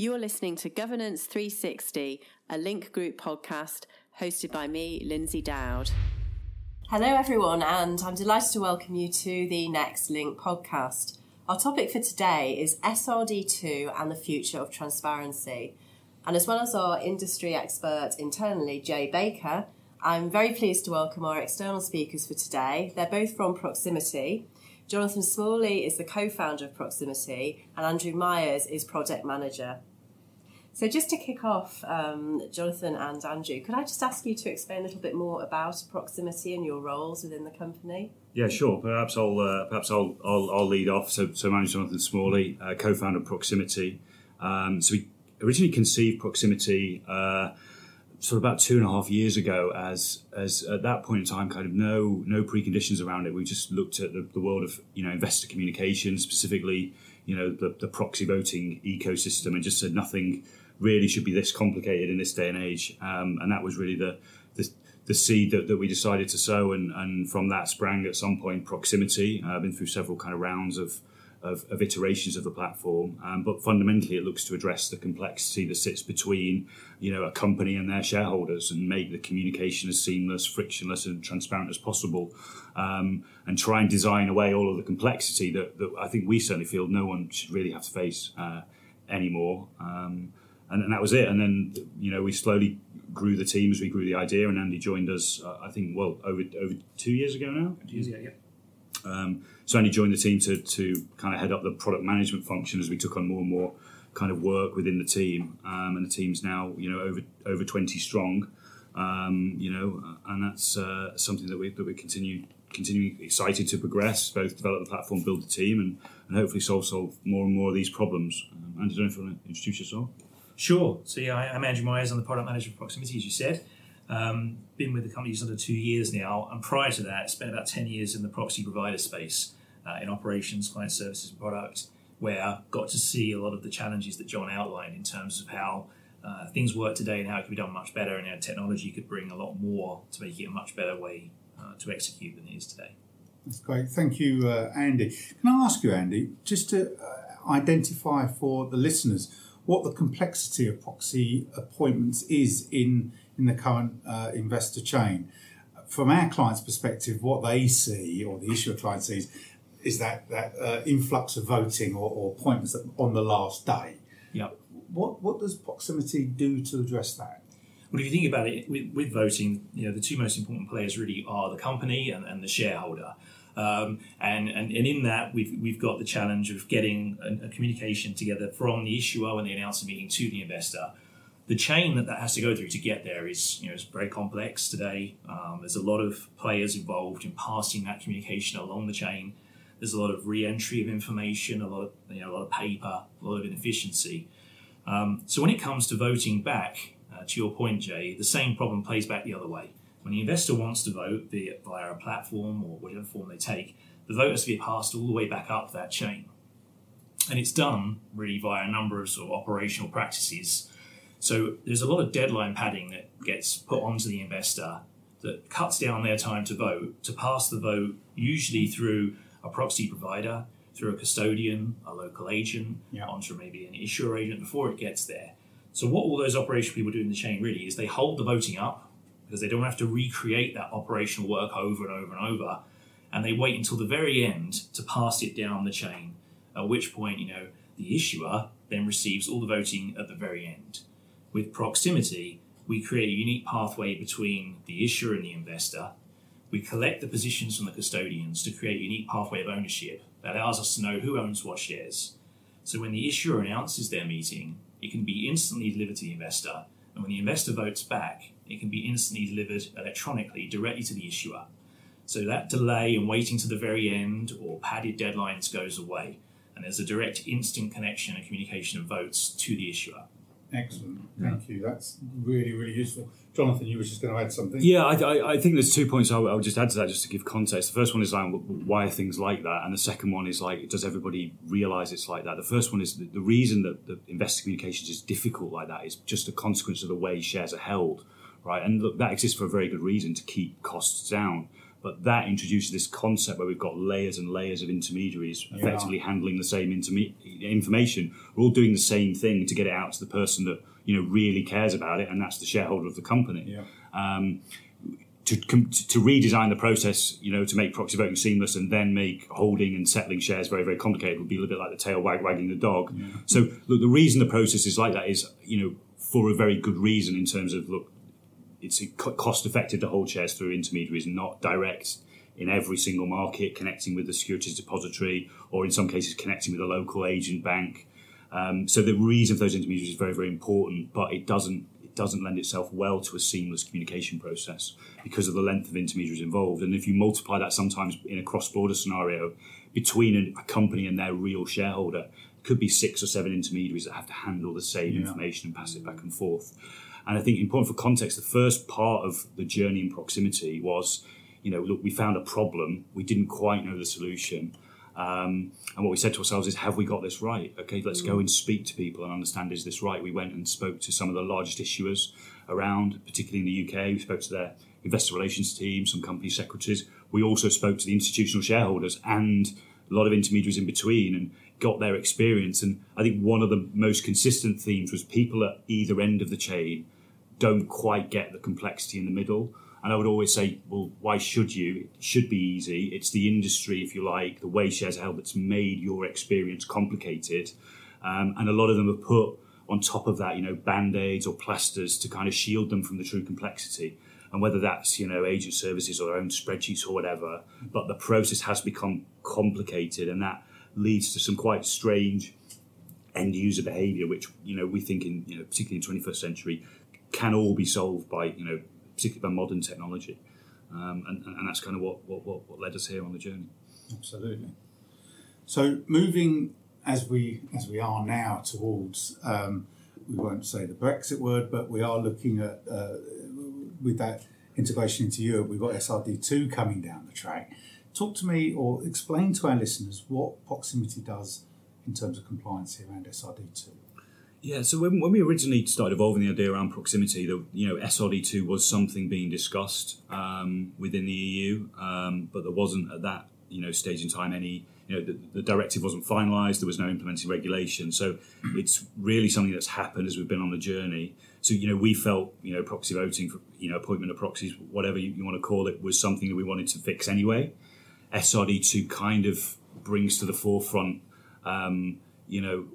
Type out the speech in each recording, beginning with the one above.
You are listening to Governance 360, a Link Group podcast hosted by me, Lindsay Dowd. Hello, everyone, and I'm delighted to welcome you to the next Link podcast. Our topic for today is SRD2 and the future of transparency. And as well as our industry expert internally, Jay Baker, I'm very pleased to welcome our external speakers for today. They're both from Proxymity. Jonathan Smalley is the co founder of Proxymity, and Andrew Myers is project manager. So, just to kick off, um, Jonathan and Andrew, could I just ask you to explain a little bit more about Proxymity and your roles within the company? Yeah, sure. Perhaps I'll uh, perhaps I'll, I'll, I'll lead off. So, so my name is Jonathan Smalley, uh, co-founder of Proxymity. Um, so we originally conceived Proxymity. Uh, sort of about two and a half years ago as as at that point in time kind of no no preconditions around it we just looked at the, the world of you know investor communication specifically you know the, the proxy voting ecosystem and just said nothing really should be this complicated in this day and age um, and that was really the the, the seed that, that we decided to sow and, and from that sprang at some point Proxymity uh, i've been through several kind of rounds of of, of iterations of the platform. Um, but fundamentally, it looks to address the complexity that sits between, you know, a company and their shareholders, and make the communication as seamless, frictionless, and transparent as possible, um, and try and design away all of the complexity that, that I think we certainly feel no one should really have to face uh, anymore. Um, and, and, that was it. And then, you know, we slowly grew the team as we grew the idea, and Andy joined us. Uh, I think well over over two years ago now. Two years ago, yeah. Um, so Andy joined the team to, to kind of head up the product management function as we took on more and more kind of work within the team. Um, and the team's now, you know, over over 20 strong. Um, you know, and that's uh, something that we that we continue continuing excited to progress, both develop the platform, build the team, and, and hopefully solve solve more and more of these problems. Um, Andy, don't know if you want to introduce yourself. Sure. So yeah, I'm Andrew Myers. I'm the product manager of Proxymity, as you said. Um, been with the company just under two years now, and prior to that, spent about 10 years in the proxy provider space uh, in operations, client services, and product, where I got to see a lot of the challenges that John outlined in terms of how uh, things work today and how it could be done much better, and how technology could bring a lot more to make it a much better way uh, to execute than it is today. That's great. Thank you, uh, Andy. Can I ask you, Andy, just to uh, identify for the listeners what the complexity of proxy appointments is in in the current uh, investor chain. From our client's perspective, what they see, or the issuer client sees, is that that uh, influx of voting or, or, appointments on the last day. Yeah. What what does Proxymity do to address that? Well, if you think about it, with, with voting, you know the two most important players really are the company and, and the shareholder. Um, and, and, and in that, we've, we've got the challenge of getting a, a, communication together from the issuer when they announce a meeting to the investor the chain that that has to go through to get there is you know is very complex today. Um, there's a lot of players involved in passing that communication along the chain. There's a lot of re-entry of information, a lot of you know a lot of paper, a lot of inefficiency. Um, so when it comes to voting back, uh, to your point, Jay, the same problem plays back the other way. When the investor wants to vote, be it via a platform or whatever form they take, the vote has to be passed all the way back up that chain. And it's done really via a number of sort of operational practices so there's a lot of deadline padding that gets put onto the investor that cuts down their time to vote to pass the vote, usually through a proxy provider, through a custodian, a local agent, yeah. onto maybe an issuer agent before it gets there. So what all those operational people do in the chain really is they hold the voting up because they don't have to recreate that operational work over and over and over, and they wait until the very end to pass it down the chain. At which point, you know, the issuer then receives all the voting at the very end. With Proxymity, we create a unique pathway between the issuer and the investor. We collect the positions from the custodians to create a unique pathway of ownership that allows us to know who owns what shares. So when the issuer announces their meeting, it can be instantly delivered to the investor. And when the investor votes back, it can be instantly delivered electronically directly to the issuer. So that delay and waiting to the very end or padded deadlines goes away. And there's a direct instant connection and communication of votes to the issuer. Excellent. Thank yeah. you. That's really, really useful. Jonathan, you were just going to add something? Yeah, I, I, I think there's two points I would just add to that just to give context. The first one is like, why are things like that? And the second one is like, does everybody realize it's like that? The first one is the, the reason that the investor communications is difficult like that is just a consequence of the way shares are held, right? And look, that exists for a very good reason to keep costs down. But that introduces this concept where we've got layers and layers of intermediaries Yeah. effectively handling the same interme- information. We're all doing the same thing to get it out to the person that you know really cares about it, and that's the shareholder of the company Yeah. um, to, to redesign the process, you know, to make proxy voting seamless and then make holding and settling shares very, very complicated would be a little bit like the tail wag wagging the dog. So, look, the reason the process is like that is, you know, for a very good reason in terms of, look, it's cost effective to hold shares through intermediaries, not direct in every single market, connecting with the securities depository or in some cases connecting with a local agent bank. Um, so the reason for those intermediaries is very, very important, but it doesn't it doesn't lend itself well to a seamless communication process because of the length of intermediaries involved. And if you multiply that sometimes in a cross-border scenario between a, company and their real shareholder, it could be six or seven intermediaries that have to handle the same Yeah. information and pass it back and forth. And I think important for context, the first part of the journey in Proxymity was, you know, look, we found a problem, we didn't quite know the solution. Um, and what we said to ourselves is, have we got this right? Okay, let's go and speak to people and understand is this right? We went and spoke to some of the largest issuers around, particularly in the UK. We spoke to their investor relations team, some company secretaries. We also spoke to the institutional shareholders and a lot of intermediaries in between and got their experience. And I think one of the most consistent themes was people at either end of the chain don't quite get the complexity in the middle. And I would always say, well, why should you? It should be easy. It's the industry, if you like, the way shares are that's made your experience complicated. Um, and a lot of them have put on top of that, you know, band aids or plasters to kind of shield them from the true complexity. And whether that's, you know, agent services or their own spreadsheets or whatever, but the process has become complicated and that leads to some quite strange end user behavior, which, you know, we think in, you know, particularly in 21st century, can all be solved by, you know, particularly by modern technology. Um, and, and that's kind of what, what, what, led us here on the journey. Absolutely. So moving as we as we are now towards um, we won't say the Brexit word, but we are looking at uh, with that integration into Europe. We've got SRD two coming down the track. Talk to me or explain to our listeners what Proxymity does in terms of compliance here around SRD two. Yeah, so when, when we originally started evolving the idea around Proxymity, the you know SRD2 was something being discussed um, within the EU, um, but there wasn't at that you know stage in time any you know the, the directive wasn't finalised. There was no implementing regulation, so it's really something that's happened as we've been on the journey. So you know we felt you know proxy voting, for, you know appointment of proxies, whatever you, you want to call it, was something that we wanted to fix anyway. SRD2 kind of brings to the forefront, um, you know,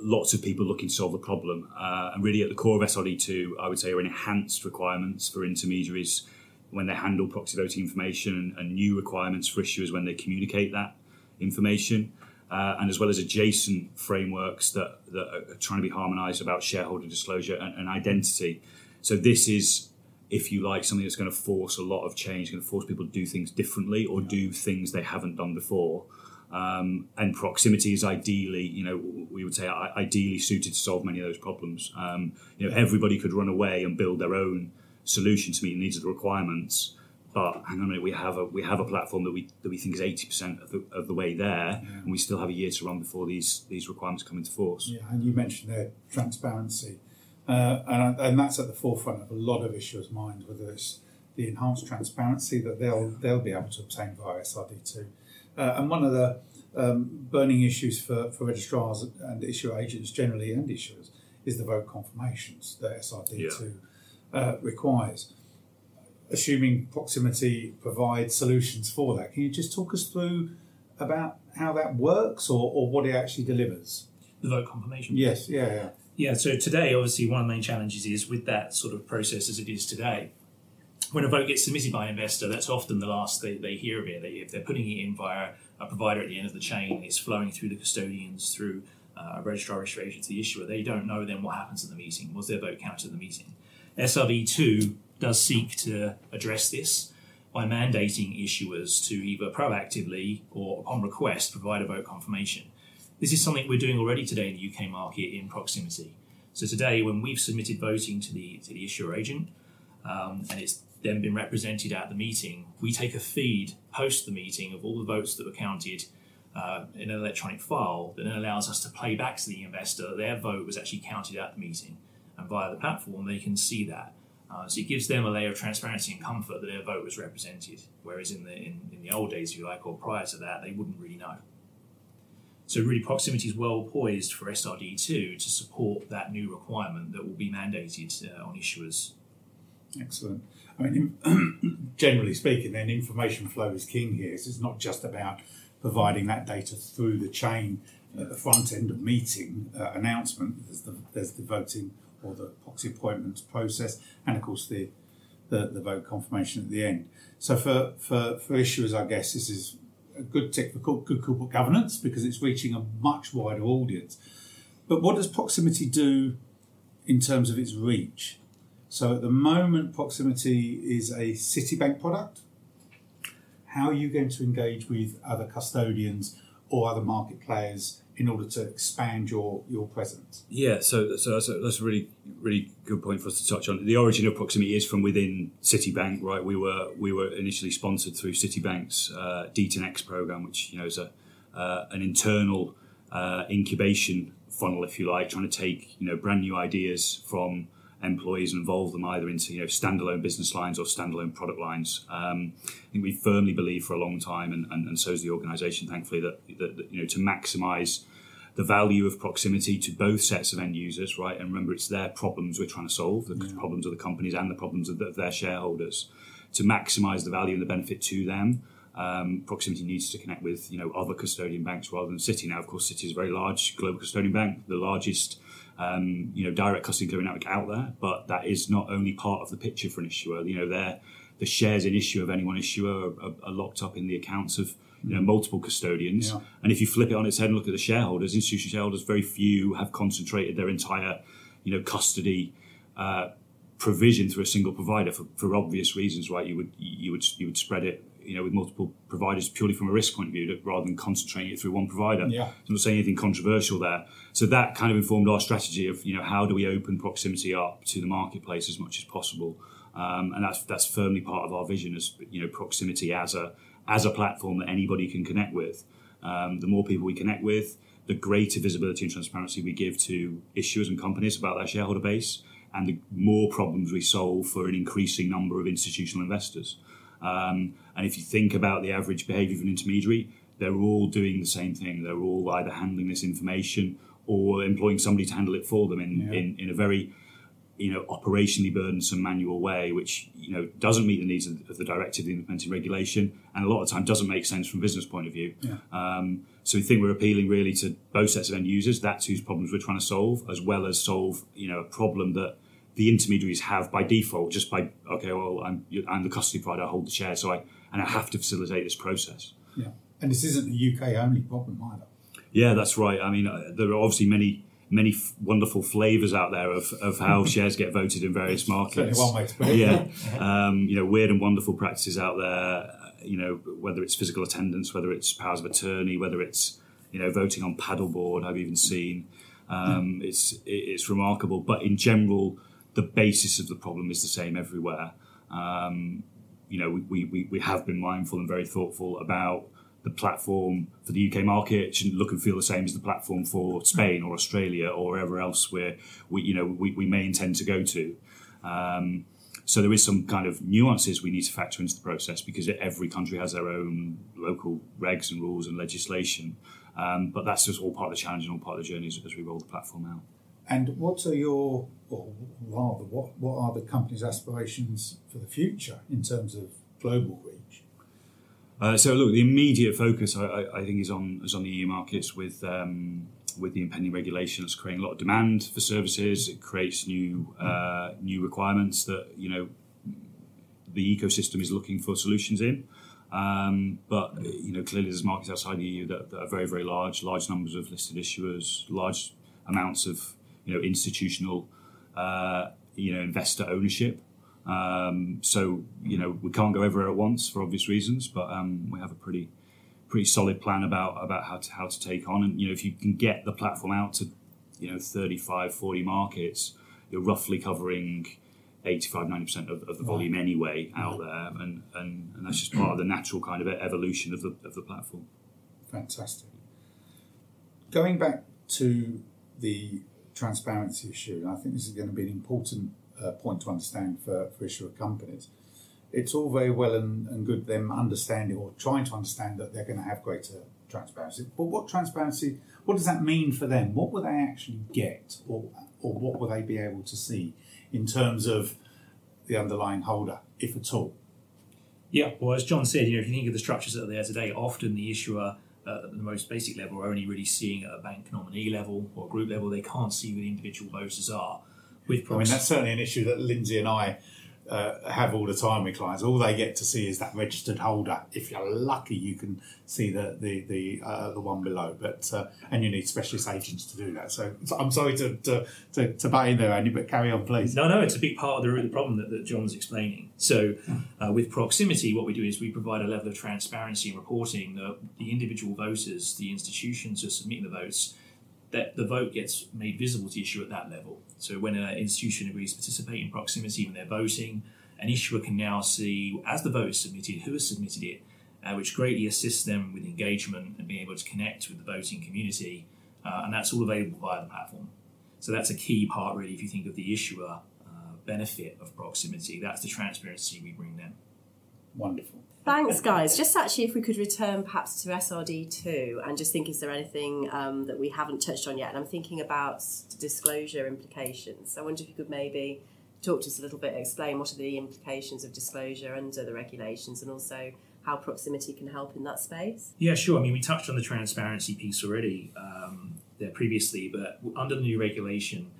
lots of people looking to solve the problem. Uh, and really, at the core of SRD2, I would say, are enhanced requirements for intermediaries when they handle proxy voting information and, and new requirements for issuers when they communicate that information. Uh, and as well as adjacent frameworks that, that are trying to be harmonized about shareholder disclosure and, and identity. So, this is, if you like, something that's going to force a lot of change, going to force people to do things differently or do things they haven't done before. Um, and Proxymity is ideally, you know, we would say ideally suited to solve many of those problems. Um, you know, everybody could run away and build their own solution to meet the needs of the requirements. But hang on a minute, we have a we have a platform that we that we think is eighty percent of the, of the way there, and we still have a year to run before these these requirements come into force. Yeah, and you mentioned there transparency, uh, and, and that's at the forefront of a lot of issuers' minds. Whether it's the enhanced transparency that they'll they'll be able to obtain via SRD two, uh, and one of the um, burning issues for, for registrars and issuer agents generally and issuers is the vote confirmations that SRD two uh, requires. Assuming Proxymity provides solutions for that, can you just talk us through about how that works or, or what it actually delivers? The vote confirmation. Yes, yeah, yeah. Yeah, so today, obviously, one of the main challenges is with that sort of process as it is today. When a vote gets submitted by an investor, that's often the last they, they hear of it. They, if they're putting it in via a provider at the end of the chain, it's flowing through the custodians, through uh, a registrar registration to the issuer. They don't know then what happens at the meeting. Was their vote counted at the meeting? SRD2 does seek to address this by mandating issuers to either proactively or upon request provide a vote confirmation. This is something we're doing already today in the UK market in Proxymity. So today, when we've submitted voting to the to the issuer agent, um, and it's then been represented at the meeting, we take a feed post the meeting of all the votes that were counted uh, in an electronic file that then allows us to play back to the investor their vote was actually counted at the meeting, and via the platform they can see that. Uh, so it gives them a layer of transparency and comfort that their vote was represented, whereas in the in, in the old days, if you like, or prior to that, they wouldn't really know. So really, Proxymity is well poised for SRD2 to support that new requirement that will be mandated uh, on issuers. Excellent. I mean, generally speaking, then information flow is king here. So it's not just about providing that data through the chain at the front end of meeting uh, announcement. There's the, there's the voting or the proxy appointments process, and of course the, the, the vote confirmation at the end. So for, for, for issuers, I guess this is a good tick for good corporate governance because it's reaching a much wider audience. But what does Proxymity do in terms of its reach? So at the moment, Proxymity is a Citibank product. How are you going to engage with other custodians or other market players in order to expand your, your presence? Yeah, so so that's a, that's a really really good point for us to touch on. The origin of Proxymity is from within Citibank, right? We were we were initially sponsored through Citibank's uh, D10X program, which you know is a uh, an internal uh, incubation funnel, if you like, trying to take you know brand new ideas from employees and involve them either into you know standalone business lines or standalone product lines. Um, I think we firmly believe for a long time, and, and, and so is the organisation, thankfully, that, that, that, you know to maximise the value of Proxymity to both sets of end users, right? And remember, it's their problems we're trying to solve, the yeah. problems of the companies and the problems of, the, of their shareholders. To maximise the value and the benefit to them, um, Proxymity needs to connect with you know other custodian banks rather than Citi. Now, of course, Citi is a very large global custodian bank, the largest um, you know, direct custody clearing network out there, but that is not only part of the picture for an issuer. You know, the shares in issue of any one issuer are, are, are, locked up in the accounts of you know multiple custodians. Yeah. And if you flip it on its head and look at the shareholders, institutional shareholders, very few have concentrated their entire you know custody. Uh, provision through a single provider for, for obvious reasons, right? You would you would you would spread it you know, with multiple providers purely from a risk point of view, rather than concentrating it through one provider. Yeah. So I'm not saying anything controversial there. So that kind of informed our strategy of, you know, how do we open Proxymity up to the marketplace as much as possible, um, and that's that's firmly part of our vision as you know, Proxymity as a as a platform that anybody can connect with. Um, the more people we connect with, the greater visibility and transparency we give to issuers and companies about their shareholder base, and the more problems we solve for an increasing number of institutional investors. Um, and if you think about the average behaviour of an intermediary, they're all doing the same thing. They're all either handling this information or employing somebody to handle it for them in, yeah. in, in, a very you know operationally burdensome manual way, which you know doesn't meet the needs of, of the directive, the implementing regulation, and a lot of time doesn't make sense from a business point of view. Yeah. Um, so we think we're appealing really to both sets of end users. That's whose problems we're trying to solve, as well as solve you know a problem that the intermediaries have by default, just by okay, well, I'm I'm the custody provider, I hold the share, so I and I have to facilitate this process. Yeah, and this isn't a UK only problem either. Yeah, that's right. I mean, uh, there are obviously many many f- wonderful flavors out there of, of how shares get voted in various markets. one way to. Yeah, um, you know, weird and wonderful practices out there. Uh, you know, whether it's physical attendance, whether it's powers of attorney, whether it's you know voting on paddleboard. I've even seen. Um, it's it's remarkable, but in general, the basis of the problem is the same everywhere. Um, you know, we, we, we have been mindful and very thoughtful about the platform for the UK market it shouldn't look and feel the same as the platform for Spain or Australia or wherever else where we you know we, we may intend to go to. Um, so there is some kind of nuances we need to factor into the process because every country has their own local regs and rules and legislation. Um, but that's just all part of the challenge and all part of the journey as, as we roll the platform out. And what are your, or rather, what, what are the company's aspirations for the future in terms of global reach? Uh, so, look, the immediate focus, I, I, think, is on is on the EU markets with um, with the impending regulation that's creating a lot of demand for services. It creates new uh, new requirements that you know the ecosystem is looking for solutions in. Um, but you know, clearly, there's markets outside the EU that, that, are very, very large, large numbers of listed issuers, large amounts of you know institutional uh, you know investor ownership. Um, so you know we can't go everywhere at once for obvious reasons, but um, we have a pretty pretty solid plan about about how to how to take on. And you know if you can get the platform out to you know 35, 40 markets, you're roughly covering 85 90% of, of the volume right. anyway out there and, and, and that's just part of the natural kind of evolution of the, of the platform fantastic going back to the transparency issue. And I think this is going to be an important uh, point to understand for, for issuer companies. It's all very well and, and good them understanding or trying to understand that they're going to have greater transparency. But what transparency, what does that mean for them? What will they actually get or, or what will they be able to see in terms of the underlying holder, if at all? Yeah, well, as John said, you know, if you think of the structures that are there today, often the issuer uh, at the most basic level are only really seeing at a bank nominee level or group level. They can't see who the individual voters are. With I mean, that's certainly an issue that Lindsay and I uh, have all the time with clients. All they get to see is that registered holder. If you're lucky, you can see the the the, uh, the one below. But uh, and you need specialist agents to do that. So, so I'm sorry to, to to, to butt in there, Andy, but carry on, please. No, no, it's a big part of the, the problem that, that John was explaining. So uh, with Proxymity, what we do is we provide a level of transparency in reporting that the individual voters, the institutions are submitting the votes that the vote gets made visible to the issue at that level. So when an institution agrees to participate in Proxymity when they're voting, an issuer can now see, as the vote is submitted, who has submitted it, uh, which greatly assists them with engagement and being able to connect with the voting community. Uh, and that's all available via the platform. So that's a key part, really, if you think of the issuer uh, benefit of Proxymity. That's the transparency we bring them. Wonderful. Thanks, guys. Just actually, if we could return perhaps to SRD2 and just think, is there anything um, that we haven't touched on yet? And I'm thinking about disclosure implications. I wonder if you could maybe talk to us a little bit, explain what are the implications of disclosure under the regulations and also how Proxymity can help in that space. Yeah, sure. I mean, we touched on the transparency piece already um, there previously, but under the new regulation,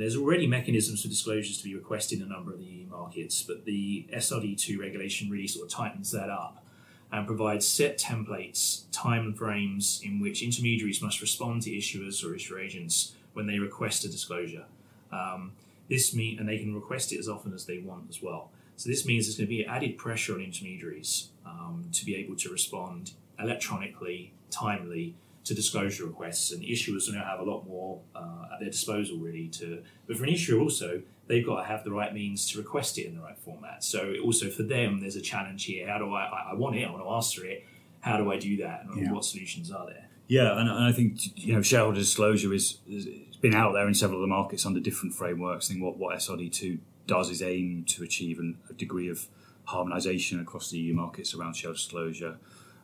there's already mechanisms for disclosures to be requested in a number of the EU markets, but the SRD2 regulation really sort of tightens that up and provides set templates, time frames in which intermediaries must respond to issuers or issuer agents when they request a disclosure. Um, this mean, and they can request it as often as they want as well. So this means there's going to be added pressure on intermediaries um, to be able to respond electronically, timely to disclosure requests, and issuers now have a lot more uh, at their disposal, really. To but for an issuer also, they've got to have the right means to request it in the right format. So also for them, there's a challenge here. How do I? I want it. I want to ask for it. How do I do that? And yeah. what solutions are there? Yeah, and, and, I think you know shareholder disclosure is, is it's been out there in several of the markets under different frameworks. I think what what SRD two does is aim to achieve an, a degree of harmonisation across the EU markets around shareholder disclosure.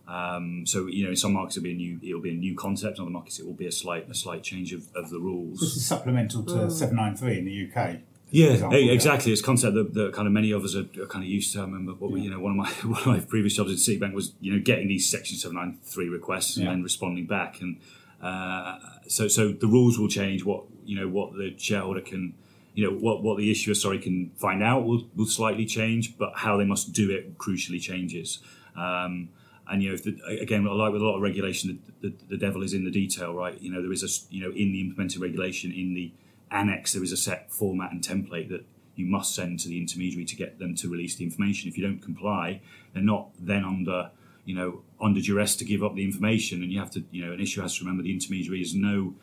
Um, so you know, in some markets it'll be a new it'll be a new concept. In other markets it will be a slight a slight change of, of the rules. This is supplemental to mm. seven nine three in the UK. Yeah, example, exactly. Yeah. It's a concept that, that, kind of many of us are, are, kind of used to. I remember what yeah. we, you know one of my one of my previous jobs in Citibank was you know getting these Section seven nine three requests and then responding back, and uh, so so the rules will change. What you know what the shareholder can you know what what the issuer sorry can find out will, will slightly change, but how they must do it crucially changes. Um, and you know, the, again, like with a lot of regulation, the, the, the, devil is in the detail, right? You know, there is a you know in the implemented regulation in the annex there is a set format and template that you must send to the intermediary to get them to release the information. If you don't comply, they're not then under you know under duress to give up the information, and you have to you know an issue has to remember the intermediary is no.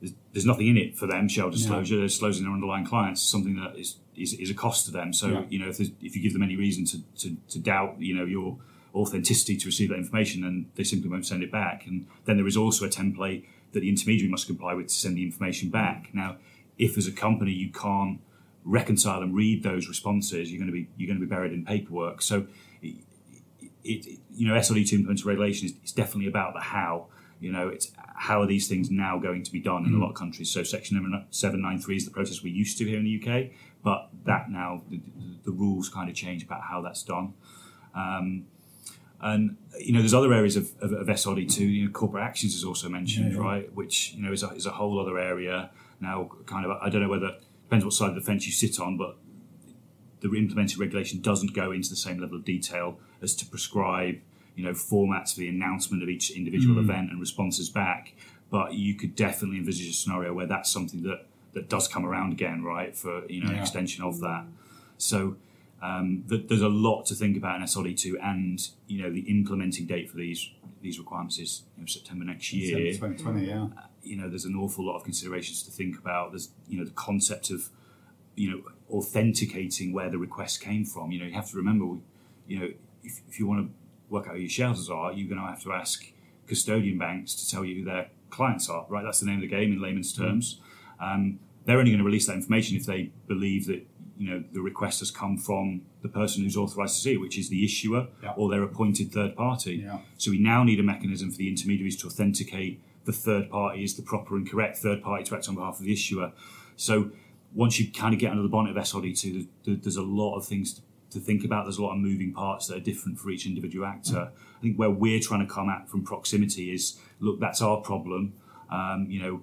There's, there's nothing in it for them. Shell disclosure, yeah. they're disclosing their underlying clients, something that is, is, is a cost to them. So yeah. you know, if, if you give them any reason to, to, to doubt, you know, your authenticity to receive that information, and they simply won't send it back. And then there is also a template that the intermediary must comply with to send the information back. Now, if as a company you can't reconcile and read those responses, you're going to be you're going to be buried in paperwork. So, it, it you know, SRD two implemented regulation is, is, definitely about the how. You know, it's how are these things now going to be done in mm. a lot of countries. So, Section seven nine three is the process we're used to here in the UK, but that now the, the rules kind of change about how that's done. Um, and you know, there's other areas of, of, of SRD two. You know, corporate actions is also mentioned, yeah, yeah. right? Which you know is a, is a whole other area now. Kind of, I don't know whether depends what side of the fence you sit on, but the implemented regulation doesn't go into the same level of detail as to prescribe, you know, formats for the announcement of each individual mm. event and responses back. But you could definitely envisage a scenario where that's something that that does come around again, right? For you know, yeah. an extension of that. So um, there's a lot to think about in SRD2, and you know the implementing date for these these requirements is you know, September next year. 2020, yeah. Uh, you know, there's an awful lot of considerations to think about. There's you know the concept of you know authenticating where the request came from. You know, you have to remember, you know, if, if you want to work out who your shelters are, you're going to have to ask custodian banks to tell you who their clients are. Right, that's the name of the game in layman's terms. Mm. Um, they're only going to release that information if they believe that you know the request has come from the person who's authorised to see it, which is the issuer Yeah. or their appointed third party. Yeah. So we now need a mechanism for the intermediaries to authenticate the third party is the proper and correct third party to act on behalf of the issuer. So once you kind of get under the bonnet of SRD2, th- th- there's a lot of things to, to think about. There's a lot of moving parts that are different for each individual actor. I think where we're trying to come at from Proxymity is, look, that's our problem. Um, you know,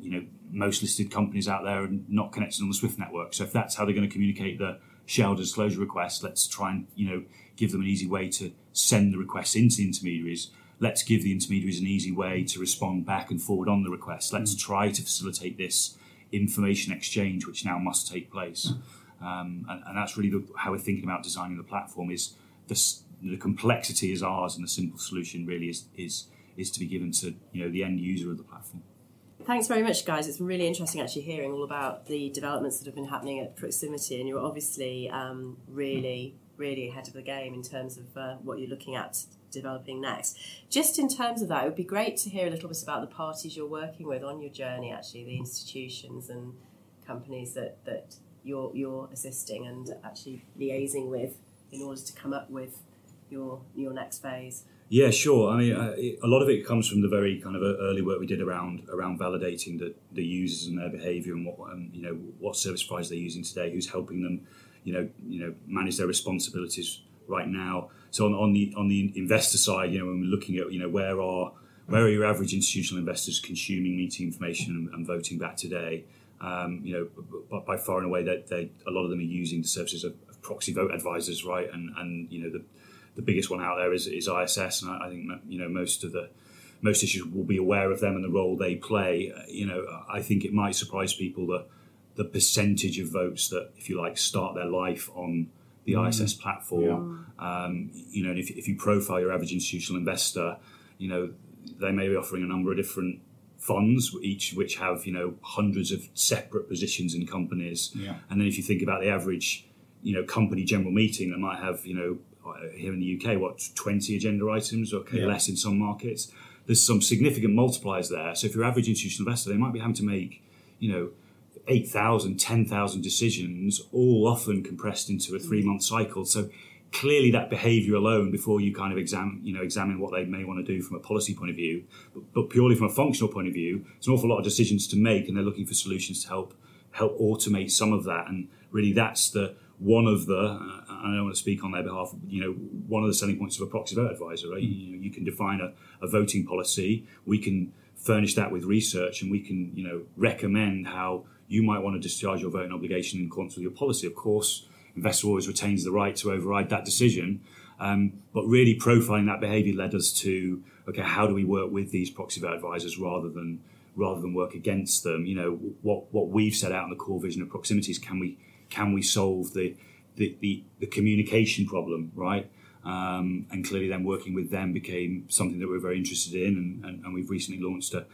you know, most listed companies out there are not connected on the Swift network. So if that's how they're going to communicate the shareholder disclosure request, let's try and you know give them an easy way to send the requests into the intermediaries. Let's give the intermediaries an easy way to respond back and forward on the request. Let's try to facilitate this information exchange, which now must take place. Um, and, and that's really the, how we're thinking about designing the platform. Is the, the complexity is ours, and the simple solution really is is is to be given to you know the end user of the platform. Thanks very much, guys. It's really interesting actually hearing all about the developments that have been happening at Proxymity, and you're obviously um, really, really ahead of the game in terms of uh, what you're looking at developing next. Just in terms of that, it would be great to hear a little bit about the parties you're working with on your journey, actually, the institutions and companies that, that you're, you're assisting and actually liaising with in order to come up with your, your next phase. Yeah, sure. I mean, uh, a lot of it comes from the very kind of uh, early work we did around around validating the, the users and their behaviour and what um, you know what service providers they're using today, who's helping them, you know, you know, manage their responsibilities right now. So on, on the on the investor side, you know, when we're looking at you know where are where are your average institutional investors consuming meeting information and, and voting back today? Um, you know, b- by far and away, that a lot of them are using the services of, of proxy vote advisors, right? And and you know the the biggest one out there is, is ISS, and I, I think you know most of the most issues will be aware of them and the role they play. Uh, You know, I think it might surprise people that the percentage of votes that, if you like, start their life on the ISS platform. Um, you know, and if, if you profile your average institutional investor, you know, they may be offering a number of different funds, each which have you know hundreds of separate positions in companies. Yeah. And then if you think about the average, you know, company general meeting that might have, you know, here in the UK, what, 20 agenda items, okay, Yeah. less in some markets. There's some significant multipliers there. So if your average institutional investor, they might be having to make, you know, 8,000, 10,000 decisions, all often compressed into a three month cycle. So clearly that behavior alone before you kind of examine, you know, examine what they may want to do from a policy point of view, but, but purely from a functional point of view, it's an awful lot of decisions to make and they're looking for solutions to help help automate some of that. And really that's the one of the, uh, I don't want to speak on their behalf, you know, one of the selling points of a proxy vote advisor, right? You, know, you can define a, a voting policy, we can furnish that with research and we can, you know, recommend how you might want to discharge your voting obligation in accordance with your policy. Of course, investor always retains the right to override that decision. Um, but really profiling that behaviour led us to okay, how do we work with these proxy vote advisors rather than rather than work against them? You know, what what we've set out in the core vision of Proxymity is can we can we solve the the, the, the communication problem, right? Um, and clearly, then working with them became something that we're very interested in, and, and, and we've recently launched a,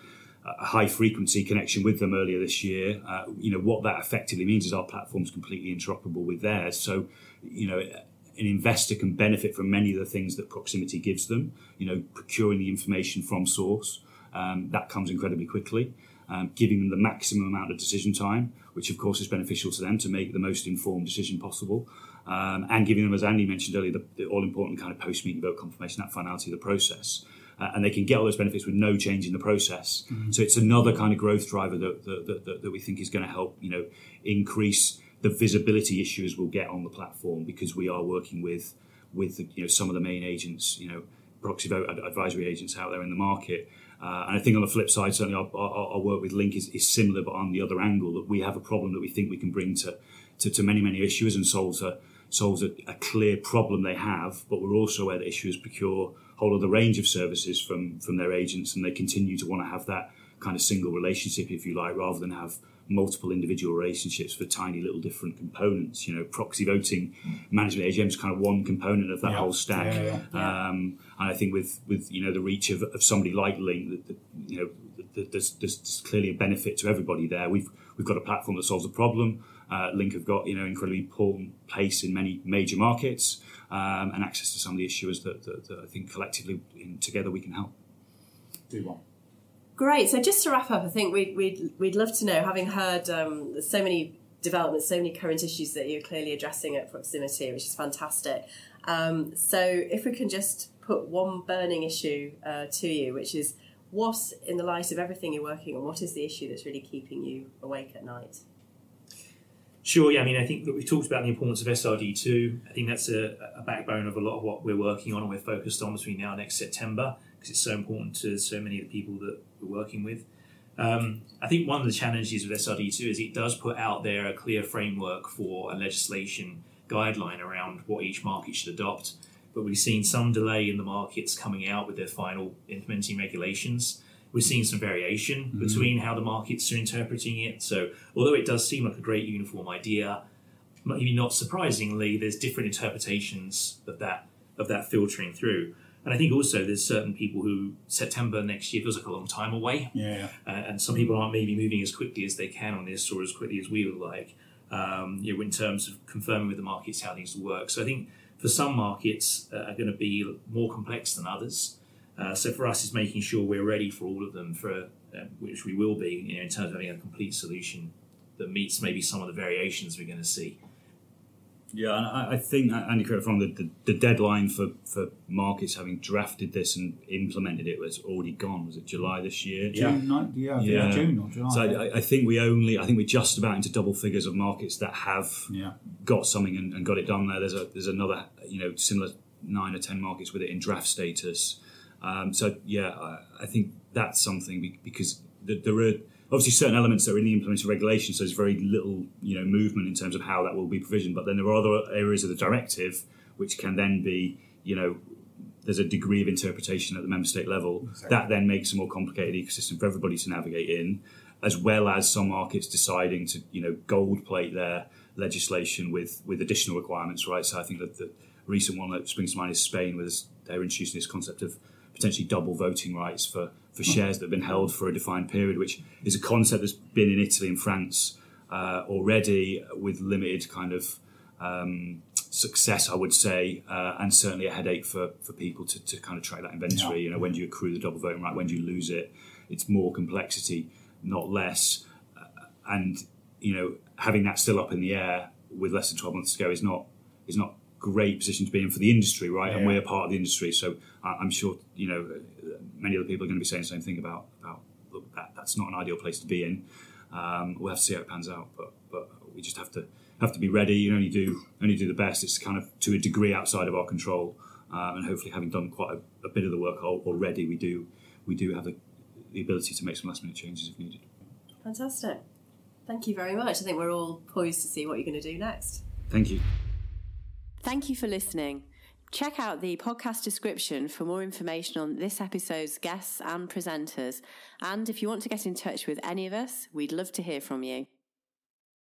a high frequency connection with them earlier this year. Uh, you know what that effectively means is our platform's completely interoperable with theirs. So, you know, an investor can benefit from many of the things that Proxymity gives them. You know, procuring the information from source um, that comes incredibly quickly. Um, giving them the maximum amount of decision time, which of course is beneficial to them to make the most informed decision possible, um, and giving them, as Andy mentioned earlier, the, the all important kind of post meeting vote confirmation, that finality of the process. Uh, and they can get all those benefits with no change in the process. So it's another kind of growth driver that, that, that, that we think is going to help, you know, increase the visibility issues we'll get on the platform because we are working with with you know some of the main agents, you know, proxy vote advisory agents out there in the market. Uh, and I think on the flip side, certainly our, our, our work with Link is, is similar, but on the other angle, that we have a problem that we think we can bring to, to, to many, many issuers and solves a solves a, a clear problem they have. But we're also aware that issuers procure a whole other range of services from from their agents, and they continue to want to have that kind of single relationship, if you like, rather than have multiple individual relationships for tiny little different components. You know, proxy voting management AGM is kind of one component of that Yeah. whole stack. Yeah, yeah. Um, and I think with with you know the reach of, of somebody like Link, that, that, you know, that there's, there's clearly a benefit to everybody there. We've we've got a platform that solves a problem. Uh, Link have got you know incredibly important place in many major markets um, and access to some of the issuers that, that, that I think collectively in, together we can help. Do one. Great. So just to wrap up, I think we'd we'd, we'd love to know, having heard um, so many developments, so many current issues that you're clearly addressing at Proxymity, which is fantastic. Um, so if we can just put one burning issue uh, to you, which is what, in the light of everything you're working on, what is the issue that's really keeping you awake at night? Sure, yeah. I mean, I think that we've talked about the importance of SRD2. I think that's a, a backbone of a lot of what we're working on and we're focused on between now and next September because it's so important to so many of the people that we're working with. Um, I think one of the challenges with SRD2 is it does put out there a clear framework for a legislation guideline around what each market should adopt. But we've seen some delay in the markets coming out with their final implementing regulations. We're seeing some variation mm-hmm. between how the markets are interpreting it. So, although it does seem like a great uniform idea, maybe not surprisingly, there's different interpretations of that of that filtering through. And I think also there's certain people who September next year feels like a long time away. Yeah. Uh, and some people aren't maybe moving as quickly as they can on this or as quickly as we would like. Um, you know, in terms of confirming with the markets how things work. So I think for some markets uh, are going to be more complex than others. Uh, so for us, it's making sure we're ready for all of them, for uh, which we will be you know, in terms of having a complete solution that meets maybe some of the variations we're going to see. Yeah, and I, I think Andy correct from the, the, the, deadline for, for markets having drafted this and implemented it was already gone. Was it July this year? June, yeah, yeah, yeah. June or July. So I, I, think we only, I think we're just about into double figures of markets that have yeah. got something and, and, got it done there. There's a there's another you know similar nine or ten markets with it in draft status. Um, so yeah, I, I, think that's something because there are obviously certain elements that are in the implemented regulation, so there's very little you know movement in terms of how that will be provisioned. But then there are other areas of the directive which can then be you know there's a degree of interpretation at the member state level exactly. that then makes a more complicated ecosystem for everybody to navigate in, as well as some markets deciding to you know gold plate their legislation with with additional requirements. Right, so I think that the recent one that springs to mind is Spain, where they're introducing this concept of potentially double voting rights for for shares that have been held for a defined period, which is a concept that's been in Italy and France uh, already with limited kind of um, success, I would say, uh, and certainly a headache for, for people to, to kind of track that inventory. Yeah. You know, when do you accrue the double voting right? When do you lose it? It's more complexity, not less. Uh, and you know, having that still up in the air with less than twelve months to go is not is not great position to be in for the industry, right? Yeah. And we're part of the industry, so I'm sure you know many other people are going to be saying the same thing about about look, that that's not an ideal place to be in. Um, we'll have to see how it pans out, but but we just have to have to be ready. You only do only do the best. It's kind of to a degree outside of our control, um, and hopefully, having done quite a, a, bit of the work already, we do we do have the, the ability to make some last minute changes if needed. Fantastic. Thank you very much. I think we're all poised to see what you're going to do next. Thank you. Thank you for listening. Check out the podcast description for more information on this episode's guests and presenters. And if you want to get in touch with any of us, we'd love to hear from you.